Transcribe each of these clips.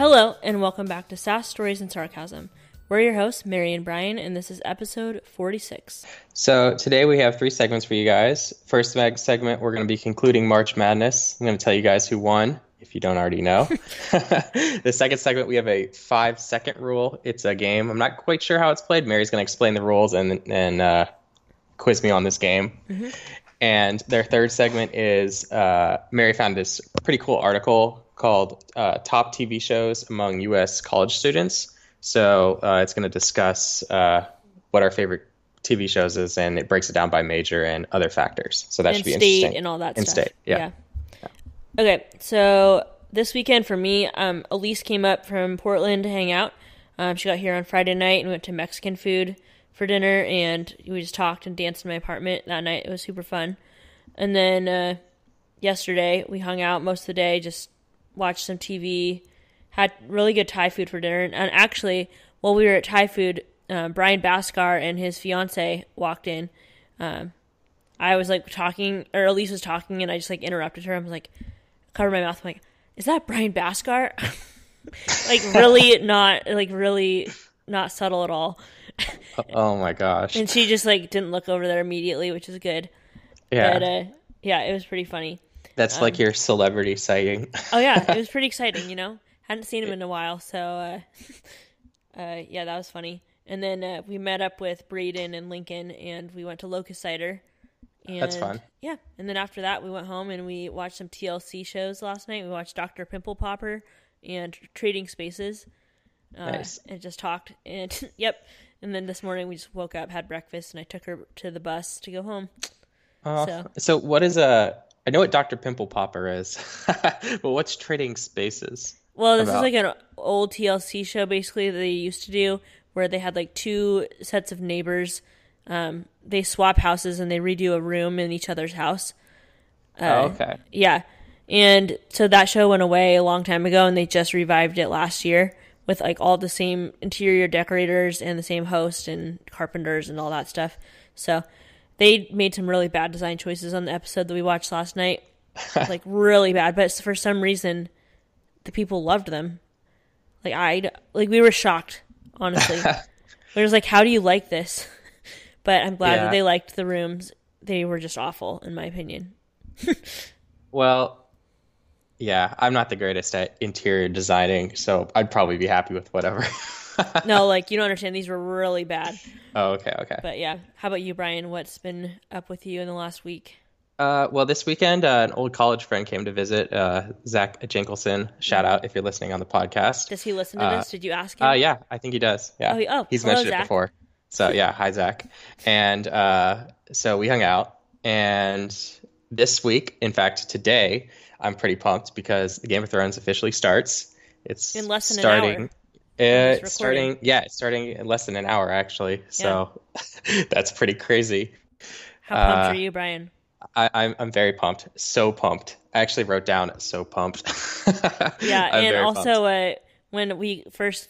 Hello, and welcome back to Sass Stories and Sarcasm. We're your hosts, Mary and Brian, and this is episode 46. So today we have three segments for you guys. First segment, we're going to be concluding March Madness. I'm going to tell you guys who won, if you don't already know. the second segment, we have a five second rule. It's a game. I'm not quite sure how it's played. Mary's going to explain the rules and and uh, quiz me on this game. And their third segment is uh, Mary found this pretty cool article called uh, Top TV Shows Among U.S. College Students. So uh, it's going to discuss uh, what our favorite TV shows is, and it breaks it down by major and other factors. So that and should be state interesting. and all that In stuff. state, yeah. Okay, so this weekend for me, um, Elise came up from Portland to hang out. Um, she got here on Friday night and went to Mexican food for dinner, and we just talked and danced in my apartment that night. It was super fun. And then uh, yesterday we hung out most of the day, just watched some TV, had really good Thai food for dinner. And actually, while we were at Thai food, um, Brian Baskar and his fiance walked in. Um, I was like talking, or Elise was talking, and I just like interrupted her. I was like, covered my mouth. I'm like, is that Brian Baskar? like really not, like really not subtle at all. Oh my gosh. And she just like didn't look over there immediately, which is good. yeah. But uh, yeah, it was pretty funny. That's like your celebrity sighting. Oh yeah, it was pretty exciting. You know, hadn't seen him in a while, so uh, uh, yeah, that was funny. And then uh, we met up with Braden and Lincoln, and we went to Locust Cider. And, That's fun. Yeah, and then after that, we went home and we watched some TLC shows last night. We watched Doctor Pimple Popper and Trading Spaces. Uh, Nice. And just talked. And yep. And then this morning we just woke up, had breakfast, and I took her to the bus to go home. Oh, So- so what is a? I know what Dr. Pimple Popper is, but what's Trading Spaces? Well, this about? is like an old TLC show basically that they used to do where they had like two sets of neighbors. Um, they swap houses and they redo a room in each other's house. oh, okay. Yeah. And so that show went away a long time ago and they just revived it last year with like all the same interior decorators and the same host and carpenters and all that stuff. So they made some really bad design choices on the episode that we watched last night. like really bad, but for some reason the people loved them. Like I like we were shocked, honestly. we was like how do you like this? But I'm glad Yeah. that they liked the rooms. They were just awful in my opinion. Well, yeah, I'm not the greatest at interior designing, so I'd probably be happy with whatever. No, like you don't understand. These were really bad. oh, okay, okay. But yeah, how about you, Brian? What's been up with you in the last week? Uh, well, this weekend, uh, an old college friend came to visit, uh, Zach Jenkelson. Shout out if you're listening on the podcast. Does he listen to this? Did you ask him? Uh, yeah, I think he does. Yeah, Oh, he- oh, he's hello, mentioned Zach. it before. So yeah, hi Zach. And uh, so we hung out, and this week, in fact, today, I'm pretty pumped because the Game of Thrones officially starts. It's In less than an starting. hour. Uh, it's starting, yeah, it's starting in less than an hour actually. So that's pretty crazy. How pumped uh, are you, Brian? I, I'm I'm very pumped, so pumped. I actually wrote down so pumped. Yeah, I'm and also uh, when we first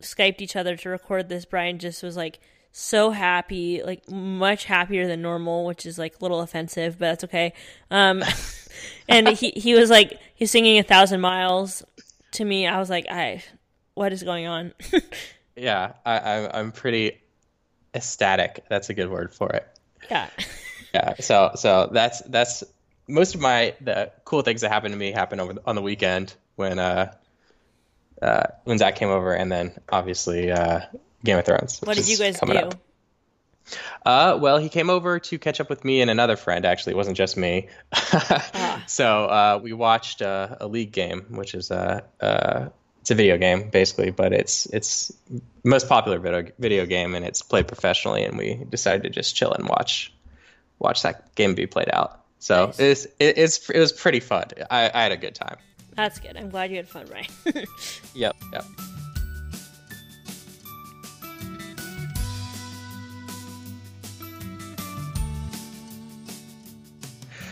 skyped each other to record this, Brian just was like so happy, like much happier than normal, which is like a little offensive, but that's okay. Um, and he he was like he's singing a thousand miles to me. I was like, I, what is going on? yeah, I, I I'm pretty ecstatic. That's a good word for it. yeah, Yeah. So so that's that's most of my the cool things that happened to me happened over on the weekend when uh uh when Zach came over and then obviously uh Game of Thrones. what did you guys do? up. Uh, well, he came over to catch up with me and another friend. Actually, it wasn't just me. Ah. So uh, we watched uh, a league game, which is a uh, it's a video game basically, but it's it's most popular video video game, and it's played professionally. And we decided to just chill and watch watch that game be played out. So Nice. it's it, it's it was pretty fun. I, I had a good time. That's good. I'm glad you had fun, Brian. Yep, yep.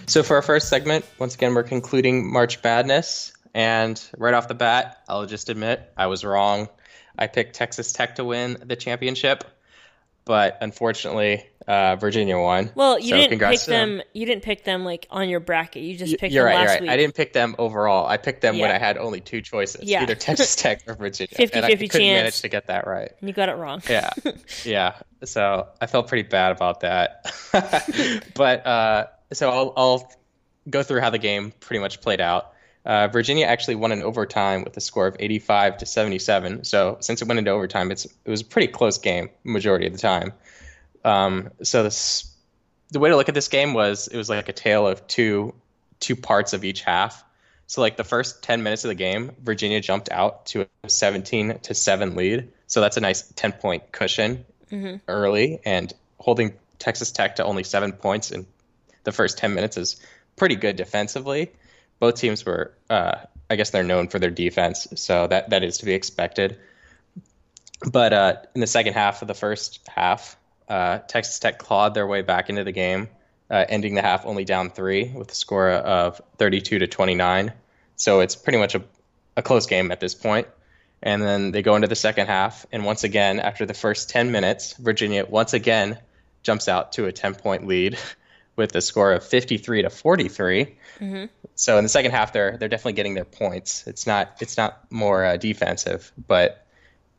So for our first segment, once again, we're concluding March Madness, and right off the bat, I'll just admit I was wrong. I picked Texas Tech to win the championship. but unfortunately, uh, Virginia won. Well, you So didn't pick them. them. You didn't pick them like on your bracket. You just picked You're them right. last You're right. week. I didn't pick them overall. I picked them when I had only two choices, Yeah. either Texas Tech or Virginia. 50-50 and I couldn't chance. manage to get that right. And you got it wrong. Yeah, yeah. So I felt pretty bad about that. but uh, so I'll, I'll go through how the game pretty much played out. Uh, Virginia actually won in overtime with a score of 85 to 77. So since it went into overtime, it's it was a pretty close game majority of the time. Um, so this, the way to look at this game was it was like a tale of two two parts of each half. So like the first 10 minutes of the game, Virginia jumped out to a 17 to 7 lead. So that's a nice 10 point cushion early and holding Texas Tech to only 7 points in the first 10 minutes is pretty good defensively. Both teams were uh, I guess they're known for their defense, so that that is to be expected. But uh, in the second half of the first half, uh, Texas Tech clawed their way back into the game, uh, ending the half only down three with a score of 32 to 29. So it's pretty much a, a close game at this point. And then they go into the second half, and once again, after the first 10 minutes, Virginia once again jumps out to a 10 point lead with a score of 53 to 43. So in the second half, they're they're definitely getting their points. It's not it's not more uh, defensive, but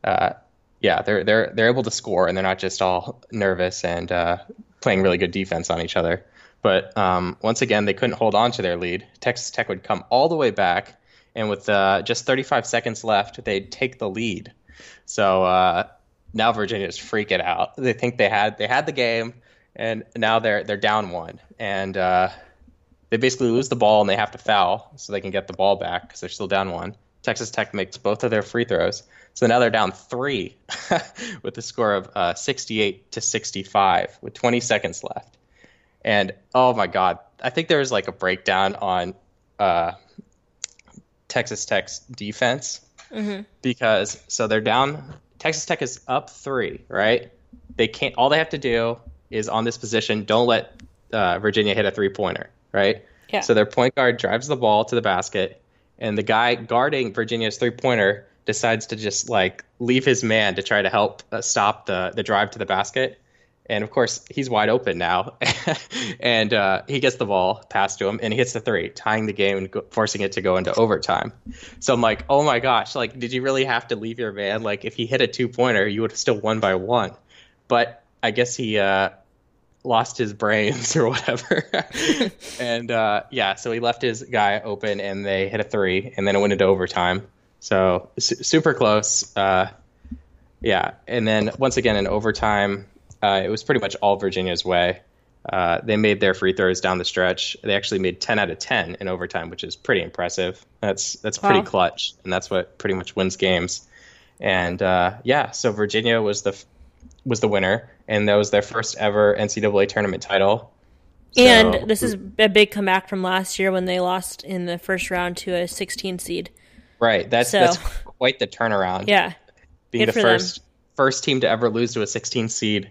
uh, yeah, they're they're they're able to score, and they're not just all nervous and uh, playing really good defense on each other. But um, once again, they couldn't hold on to their lead. Texas Tech would come all the way back, and with uh, just 35 seconds left, they'd take the lead. So uh, now Virginia's freaking out. They think they had they had the game, and now they're they're down one, and uh, they basically lose the ball and they have to foul so they can get the ball back because they're still down one. Texas Tech makes both of their free throws, so now they're down three with a score of uh, 68 to 65 with 20 seconds left. And oh my God, I think there was like a breakdown on uh, Texas Tech's defense because so they're down. Texas Tech is up three, right? They can't. All they have to do is on this position, don't let uh, Virginia hit a three pointer, right? Yeah. So their point guard drives the ball to the basket, and the guy guarding Virginia's three pointer decides to just like leave his man to try to help uh, stop the the drive to the basket. And of course, he's wide open now, and uh, he gets the ball passed to him, and he hits the three, tying the game and go- forcing it to go into overtime. So I'm like, oh my gosh, like, did you really have to leave your man? Like, if he hit a two pointer, you would have still won by one. But I guess he uh, lost his brains or whatever, and uh, yeah, so he left his guy open, and they hit a three, and then it went into overtime. So su- super close. Uh, yeah, and then once again in overtime, uh, it was pretty much all Virginia's way. Uh, they made their free throws down the stretch. They actually made 10 out of 10 in overtime, which is pretty impressive. That's that's pretty Wow. clutch, and that's what pretty much wins games. And uh, yeah, so Virginia was the f- was the winner, and that was their first ever NCAA tournament title. So- And this is a big comeback from last year when they lost in the first round to a 16 seed. right. That's so- that's quite the turnaround. Yeah. being Good the for them. first first team to ever lose to a 16 seed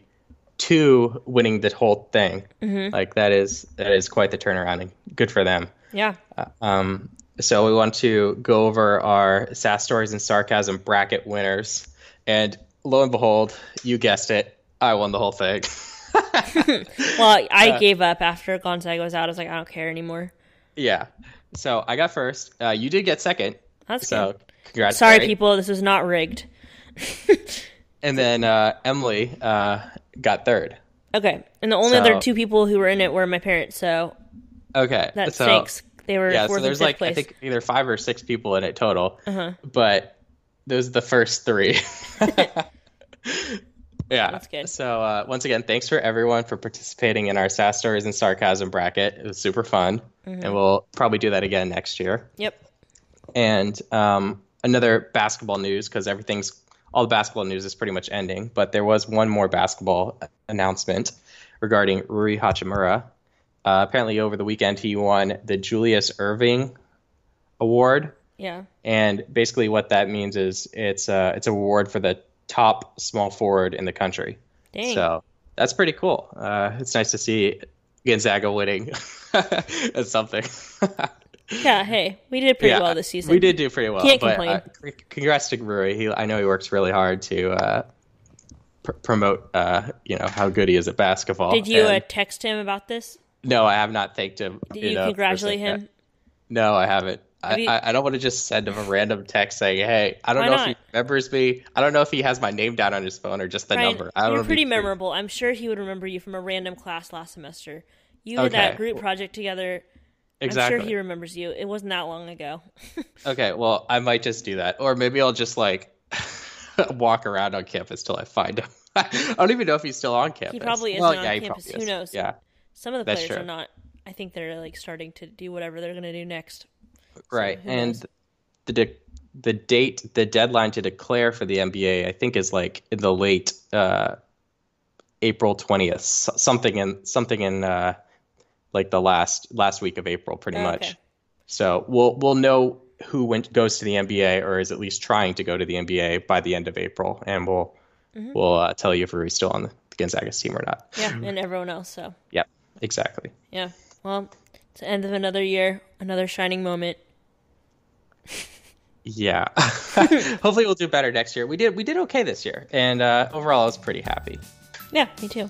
to winning the whole thing Mm-hmm. like that is that is quite the turnaround and good for them Yeah. um, so we want to go over our sass stories and sarcasm bracket winners and lo and behold you guessed it i won the whole thing Well, I Uh, gave up after Gonzaga was out. I was like, I don't care anymore. yeah so i got first uh, you did get second That's so good. congrats Sorry, people. This was not rigged. and then uh, emily uh, got third Okay. And the only So- other two people who were in it were my parents. So okay that so stinks. They were yeah, so there's like place. I think either five or six people in it total, Uh-huh. but those are the first three. yeah, That's good. So uh, once again, thanks for everyone for participating in our sass stories and sarcasm bracket. It was super fun, Mm-hmm. and we'll probably do that again next year. Yep. And um, another basketball news because everything's all the basketball news is pretty much ending, but there was one more basketball announcement regarding Rui Hachimura. Uh, apparently, over the weekend, he won the Julius Erving Award, Yeah. and basically, what that means is it's a it's a award for the top small forward in the country. Dang. So that's pretty cool. Uh, it's nice to see Gonzaga winning at something. Yeah. Hey, we did pretty Yeah, well this season. We did do pretty well. Can't but, complain. uh, c- congrats to Rui. He, I know he works really hard to uh, pr- promote, uh, you know, how good he is at basketball. Did you uh, And- text him about this? no, I have not thanked him. Did you congratulate him? No, I haven't. I, you- I, I don't want to just send him a random text saying, "Hey, I don't know not? if he remembers me. I don't know if he has my name down on his phone or just the Brian, number. I don't you're pretty memorable. I'm sure he would remember you from a random class last semester. You did that group project together. Exactly. I'm sure he remembers you. It wasn't that long ago. Okay, well, I might just do that, or maybe I'll just like walk around on campus till I find him. I don't even know if he's still on campus. He probably isn't Well, on yeah, campus. Who knows? Yeah, Some of the That's players true. are not. I think they're like starting to do whatever they're going to do next. Right. who And knows? the de- the date, the deadline to declare for the NBA, I think, is like in the late uh, April twentieth, something in something in uh, like the last last week of April, pretty Oh, much. okay. So we'll we'll know who went goes to the NBA or is at least trying to go to the NBA by the end of April, and we'll Mm-hmm. we'll uh, tell you if we're still on the Gonzaga's team or not. Yeah, and everyone else. So Yep, exactly. yeah. Well, it's the end of another year, another shining moment. Yeah. Hopefully we'll do better next year. We did we did okay this year, and uh, overall I was pretty happy. Yeah, me too.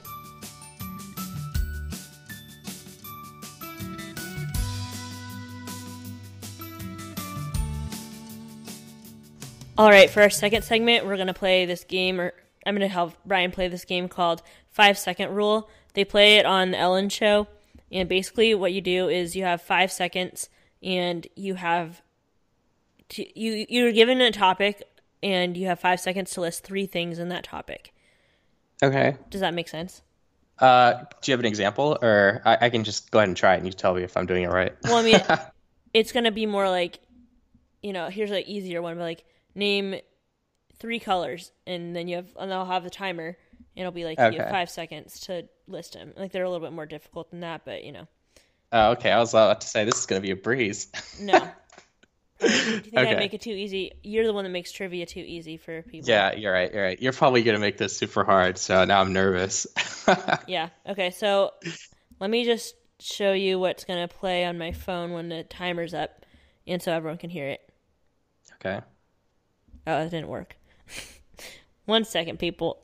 All right, for our second segment, we're going to play this game, or I'm going to have Brian play this game called Five Second Rule. They play it on the Ellen Show, and basically what you do is you have five seconds, and you have to, you you're given a topic, and you have five seconds to list three things in that topic. Okay. Does that make sense? Uh, do you have an example, or I, I can just go ahead and try it, and you tell me if I'm doing it right? Well, I mean, it's gonna be more like, you know, here's an easier one, but like name three colors, and then you have, and I'll have the timer, it'll be like you Okay. have five seconds to list them. Like they're a little bit more difficult than that, but you know, Oh, okay. I was about to say this is going to be a breeze. no. Do you think I make it too easy? You're the one that makes trivia too easy for people. yeah, you're right. You're right. You're probably going to make this super hard, so now I'm nervous. Yeah. Okay. So let me just show you what's gonna play on my phone when the timer's up, and so everyone can hear it. okay. Oh, that didn't work. one second, people.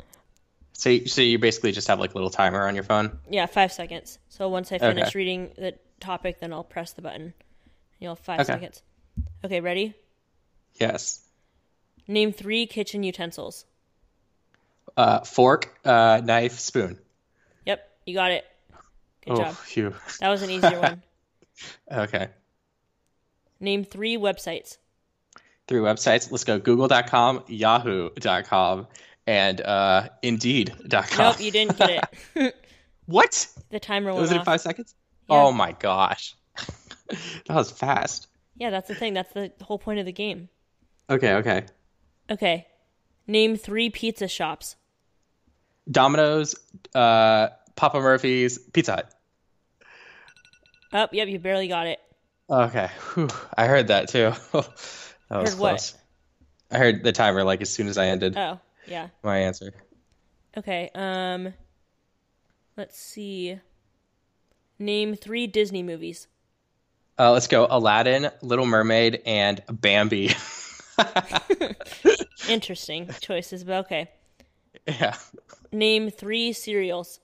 So, you- so you basically just have like a little timer on your phone. Yeah, five seconds. So once I finish Okay. reading the topic, then I'll press the button. You'll have five Okay. seconds. Okay, ready? Yes. Name three kitchen utensils. Uh, fork, uh, knife, spoon. Yep, you got it. Good oh, job. phew. That was an easier one. Okay. Name three websites. Three websites. Let's go. Google.com, Yahoo.com, and uh, Indeed.com. Nope, you didn't get it. What? the timer Was it off. five seconds? Yeah. Oh my gosh. that was fast. Yeah, that's the thing. That's the whole point of the game. Okay, okay. Okay. Name three pizza shops. Domino's, uh, Papa Murphy's, Pizza Hut. Oh, yep, you barely got it. Okay. Whew. I heard that too. that was Heard what? close. I heard the timer like as soon as I ended Oh, yeah. my answer. Okay. Um let's see. Name three Disney movies. Uh, let's go. Aladdin, Little Mermaid, and Bambi. Interesting choices, but okay. yeah. Name three cereals.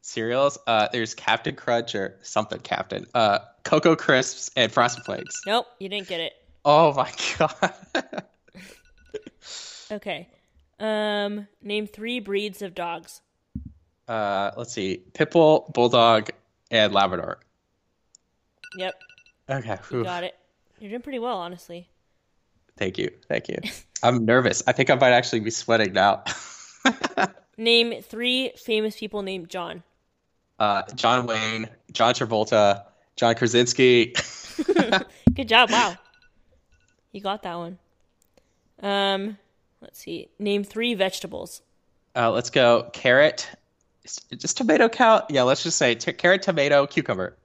Cereals. Uh, there's Captain Crunch or something Captain. Uh, Cocoa Crisps and Frosted Flakes. Nope, you didn't get it. Oh my god. Okay. Um name three breeds of dogs. uh, let's see. Pitbull, Bulldog, and Labrador. Yep, Okay. you got it. You're doing pretty well, honestly. Thank you. Thank you. I'm nervous. I think I might actually be sweating now. Name three famous people named John. uh, John Wayne, John Travolta, John Krasinski. Good job. Wow. You got that one. Um, let's see. Name three vegetables. Uh, let's go. Carrot. Just tomato count? Yeah, let's just say t- carrot, tomato, cucumber.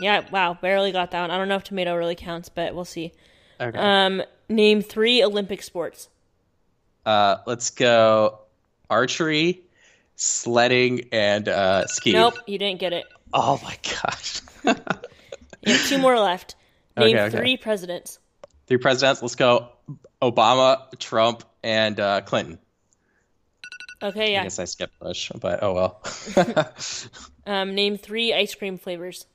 Yeah, wow, barely got that one. I don't know if tomato really counts, but we'll see. Okay. Um, name three Olympic sports. Uh, let's go. Archery, sledding, and uh, skiing. Nope, you didn't get it. Oh my gosh. You have two more left. Name Okay, okay. three presidents. Three presidents. Let's go. Obama, Trump, and uh, Clinton. Okay, yeah. I guess I skipped Bush, but oh well. Um, name three ice cream flavors.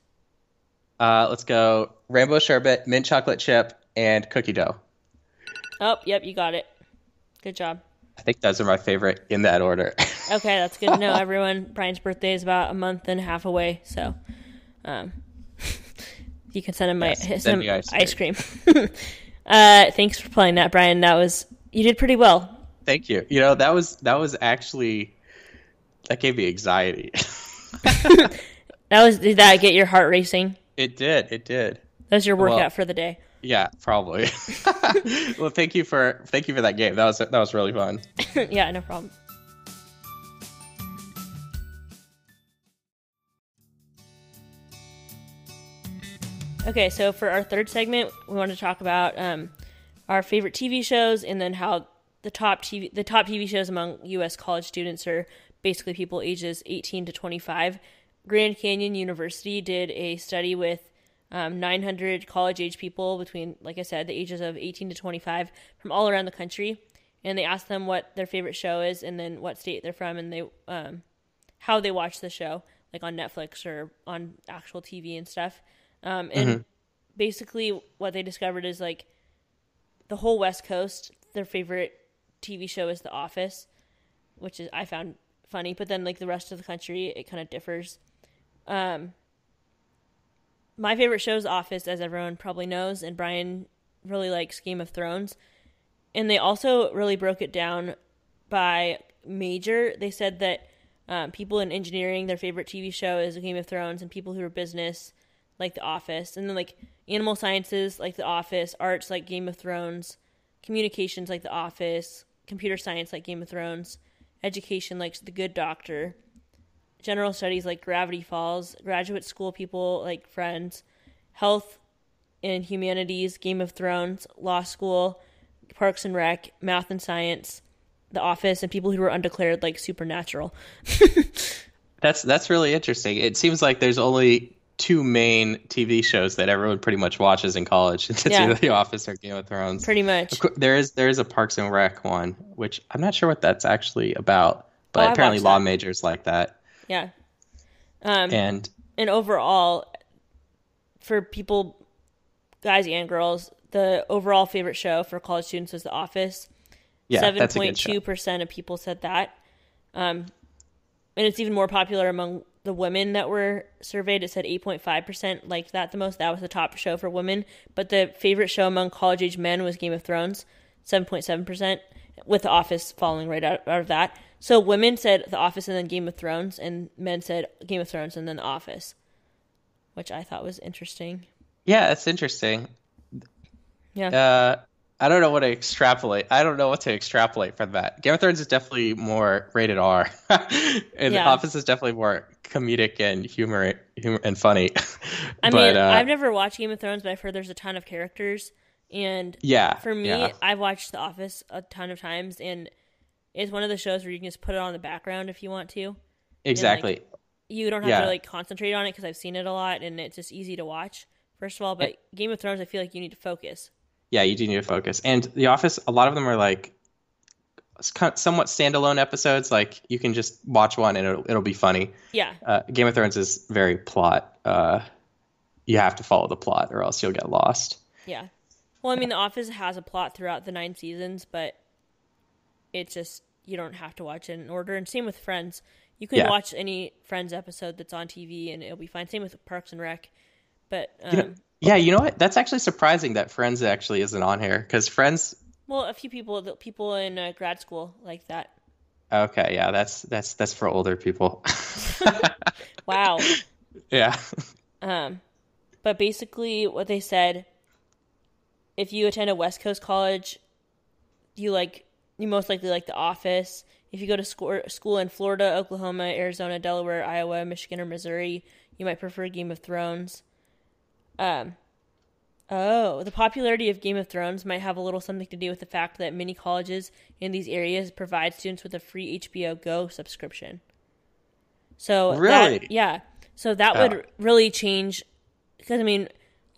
uh, let's go rainbow sherbet, mint chocolate chip, and cookie dough. Oh, yep, you got it. Good job. I think those are my favorite in that order. Okay, that's good to know. Everyone, Brian's birthday is about a month and a half away, so um, you can send him my Yes, send him ice ice cream. Uh, thanks for playing that, Brian. That was you did pretty well. Thank you. You know that was that was actually that gave me anxiety. That was did that get your heart racing? it did. It did. That was your workout Well- for the day. Yeah, probably. well, thank you for thank you for that game. That was that was really fun. yeah, no problem. Okay, so for our third segment, we want to talk about um, our favorite TV shows, and then how the top TV the top TV shows among U.S. college students are basically people ages 18 to 25. Grand Canyon University did a study with um, 900 college age people between, like I said, the ages of 18 to 25 from all around the country, and they asked them what their favorite show is, and then what state they're from, and they um, how they watch the show, like on Netflix or on actual TV and stuff. Um, and basically, what they discovered is like the whole West Coast, their favorite TV show is The Office, which is I found funny. But then like the rest of the country, it kind of differs. Um, my favorite show is Office, as everyone probably knows, and Brian really likes Game of Thrones. And they also really broke it down by major. They said that um, people in engineering, their favorite TV show is Game of Thrones, and people who are business like The Office, and then like animal sciences like The Office, arts like Game of Thrones, communications like The Office, computer science like Game of Thrones, education like The Good Doctor, general studies like Gravity Falls, graduate school people like Friends, health and humanities, Game of Thrones, law school, Parks and Rec, math and science, The Office, and people who are undeclared like Supernatural. That's that's really interesting. It seems like there's only two main TV shows that everyone pretty much watches in college. It's Yeah. either The Office or Game of Thrones. Pretty much. There is there is a Parks and Rec one, which I'm not sure what that's actually about, but Oh, apparently law that. majors like that. Yeah. Um, And and overall, for people, guys and girls, the overall favorite show for college students was The Office. yeah, Seven that's a good point two percent of people said that, um, and it's even more popular among the women that were surveyed. It said eight point five percent liked that the most. That was the top show for women. But the favorite show among college age men was Game of Thrones, seven point seven percent, with The Office falling right out, out of that. So women said The Office and then Game of Thrones, and men said Game of Thrones and then The Office, which I thought was interesting. Yeah, that's interesting. Yeah. Uh, I don't know what to extrapolate. I don't know what to extrapolate from that. Game of Thrones is definitely more rated R, and The Office is definitely more comedic and humor, humor and funny. I but mean, uh, I've never watched Game of Thrones, but I've heard there's a ton of characters, and yeah, For me, yeah. I've watched The Office a ton of times, and it's one of the shows where you can just put it on the background if you want to. exactly. You don't have Yeah. to like concentrate on it because I've seen it a lot, and it's just easy to watch. First of all, but Game of Thrones, I feel like you need to focus. Yeah, you do need to focus. And The Office, a lot of them are like somewhat standalone episodes. Like you can just watch one and it'll, it'll be funny. Yeah, Uh, Game of Thrones is very plot. Uh, you have to follow the plot or else you'll get lost. yeah. Well, I mean, The Office has a plot throughout the nine seasons, but it's just you don't have to watch it in order. And same with Friends. You can Yeah. watch any Friends episode that's on TV, and it'll be fine. Same with Parks and Rec. But um, You know- Yeah, you know what? That's actually surprising that Friends actually isn't on here because Friends. well, a few people, the people in uh, grad school like that. Okay, yeah, that's that's that's for older people. Wow. yeah, Um, but basically, what they said, if you attend a West Coast college, you like you most likely like The Office. If you go to school school in Florida, Oklahoma, Arizona, Delaware, Iowa, Michigan, or Missouri, you might prefer Game of Thrones. Um, oh, the popularity of Game of Thrones might have a little something to do with the fact that many colleges in these areas provide students with a free HBO Go subscription. So that- Really? yeah. So that Oh. would really change because I mean,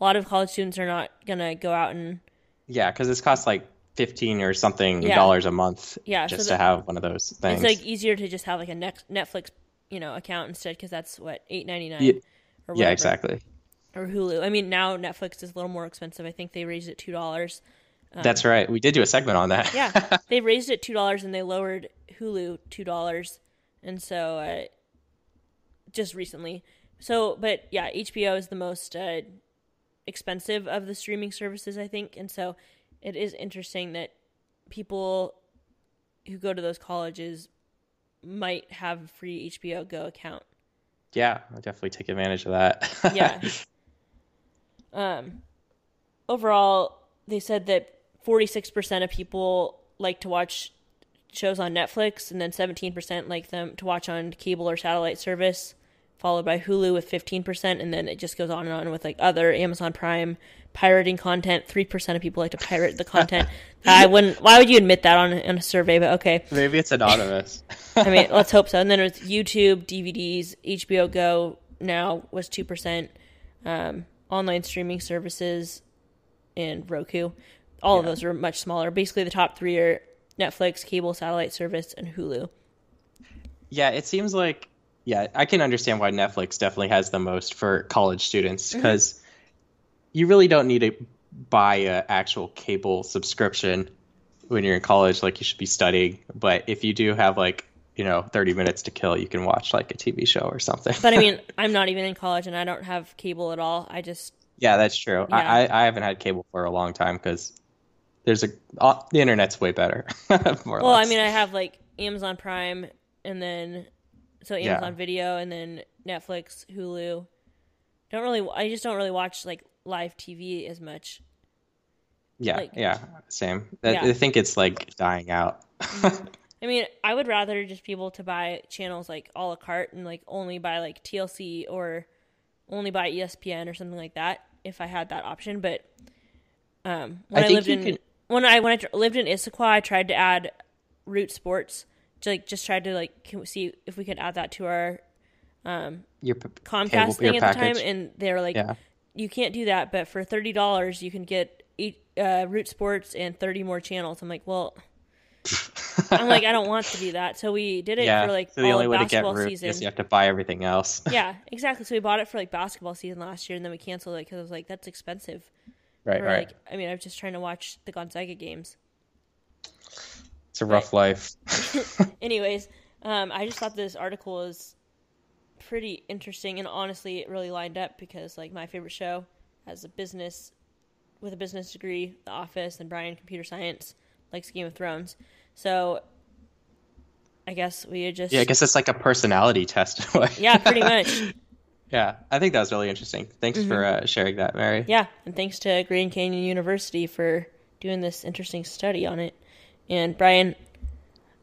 a lot of college students are not gonna go out and yeah, because this costs like fifteen or something Yeah. dollars a month Yeah, so just the- to have one of those things. It's like easier to just have like a Netflix, you know, account instead because that's what eight ninety nine. Yeah, yeah, exactly. Or Hulu. I mean, now Netflix is a little more expensive. I think they raised it two dollars. That's right. We did do a segment on that. Yeah, they raised it two dollars and they lowered Hulu two dollars, and so uh, just recently. So, but yeah, HBO is the most uh, expensive of the streaming services, I think, and so it is interesting that people who go to those colleges might have a free HBO Go account. yeah, I'll definitely take advantage of that. Yeah. um, overall, they said that 46% of people like to watch shows on Netflix, and then 17% like them to watch on cable or satellite service, followed by Hulu with 15%, and then it just goes on and on with like other Amazon Prime pirating content. 3% of people like to pirate the content. I wouldn't, why would you admit that on, on a survey? But okay. Maybe it's anonymous. I mean, let's hope so. And then it's YouTube, DVDs, HBO Go now was 2%, um, online streaming services, and Roku. All of those are much smaller. Basically, the top three are Netflix, cable, satellite service, and Hulu. Yeah, it seems like yeah, I can understand why Netflix definitely has the most for college students Mm-hmm. because you really don't need to buy an actual cable subscription when you're in college like you should be studying, but if you do have like, you know, 30 minutes to kill, you can watch like a TV show or something. But I mean, I'm not even in college and I don't have cable at all. I just, yeah, that's true. Yeah. I, I I haven't had cable for a long time cuz there's a uh, the internet's way better. more or well, I mean, I have like Amazon Prime and then, so Yeah. Amazon Video and then Netflix, Hulu. Don't really, I just don't really watch like live TV as much. yeah, like- yeah, same. I, Yeah. I think it's like dying out. I mean, I would rather just be able to buy channels like a la carte and like only buy like TLC or only buy ESPN or something like that if I had that option. But um, when I I, lived in can- when I when I tr- lived in Issaquah, I tried to add Root Sports. To, like just tried to like see if we could add that to our Your p- Comcast cable- thing your at the time, and they were like, Yeah. "You can't do that." But for thirty dollars, you can get eight, uh, Root Sports and thirty more channels. I'm like, well. I'm like, I don't want to do that. So we did it yeah, for like so the all only way to get root season. is you have to buy everything else. yeah, exactly. So we bought it for like basketball season last year, and then we canceled it because I was like, that's expensive. right, For right. like, I mean, I was just trying to watch the Gonzaga games. it's a rough life. Anyways, um, I just thought this article was pretty interesting, and honestly, it really lined up because like my favorite show has a business with a business degree, The Office, and Brian computer science likes Game of Thrones. So I guess we just Yeah, I guess it's like a personality test. yeah, pretty much. yeah, I think that was really interesting. Thanks for uh, sharing that, Mary. Yeah, and thanks to Grand Canyon University for doing this interesting study on it. And Brian,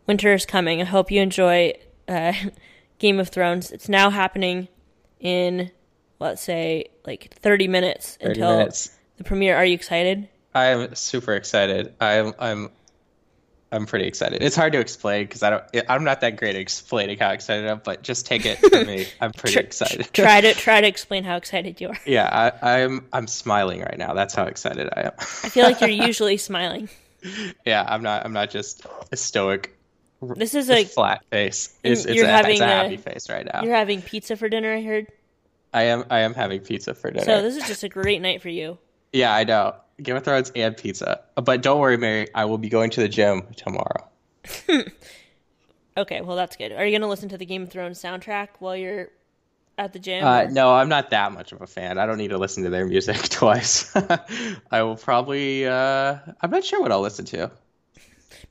winter is coming. I hope you enjoy uh, Game of Thrones. It's now happening in, let's say, like 30 minutes 30 until minutes. the premiere. Are you excited? I'm super excited. I'm I'm I'm pretty excited. It's hard to explain because I don't. I'm not that great at explaining how excited I'm, but just take it from me. I'm pretty Tr- excited. try to try to explain how excited you are. yeah, I, I'm I'm smiling right now. That's how excited I am. I feel like you're usually smiling. yeah, I'm not. I'm not just a stoic, This is a flat face. It's, it's, you're a, having it's a a- happy face right now. you're having pizza for dinner. I heard. I am. I am having pizza for dinner. So this is just a great night for you. Yeah, I know. Game of Thrones and pizza. But don't worry, Mary. I will be going to the gym tomorrow. Okay, well that's good. Are you gonna listen to the Game of Thrones soundtrack while you're at the gym? Uh, no, I'm not that much of a fan. I don't need to listen to their music twice. I will probably. Uh, I'm not sure what I'll listen to.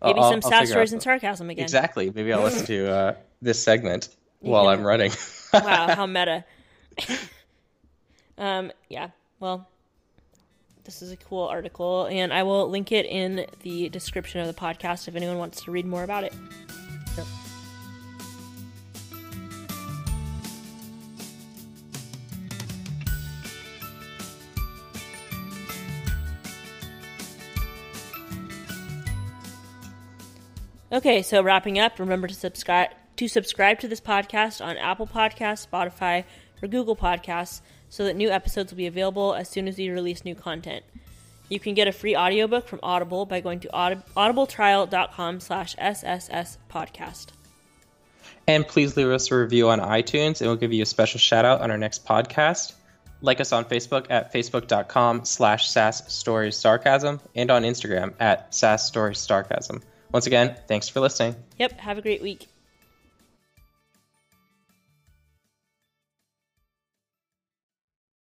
Maybe I'll- some I'll stories and sarcasm again. Exactly. Maybe I'll listen to uh, this segment while can- I'm running. wow, how meta. um, yeah. Well, this is a cool article, and I will link it in the description of the podcast if anyone wants to read more about it. Okay, so wrapping up, remember to subscribe to subscribe to this podcast on Apple Podcasts, Spotify, or Google Podcasts so that new episodes will be available as soon as we release new content. You can get a free audiobook from Audible by going to aud- audibletrial.com slash SSS podcast. And please leave us a review on iTunes, and we'll give you a special shout out on our next podcast. Like us on Facebook at facebook.com slash sass stories sarcasm and on Instagram at sass stories sarcasm. Once again, thanks for listening. Yep, have a great week.